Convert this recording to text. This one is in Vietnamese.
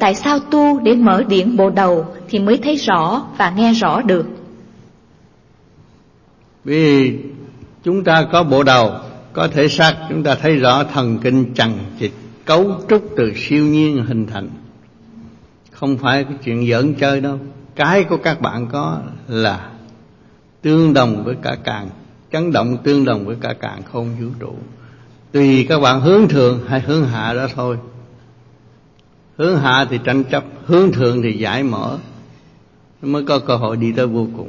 Tại sao tu để mở điện bộ đầu thì mới thấy rõ và nghe rõ được? Vì chúng ta có bộ đầu, có thể xác chúng ta thấy rõ thần kinh chằng chịt cấu trúc từ siêu nhiên hình thành. Không phải cái chuyện giỡn chơi đâu. Cái của các bạn có là tương đồng với cả càng chấn động tương đồng với cả càng không vũ trụ tùy các bạn hướng thượng hay hướng hạ đó thôi hướng hạ thì tranh chấp, hướng thượng thì giải mở. Mới có cơ hội đi tới vô cùng.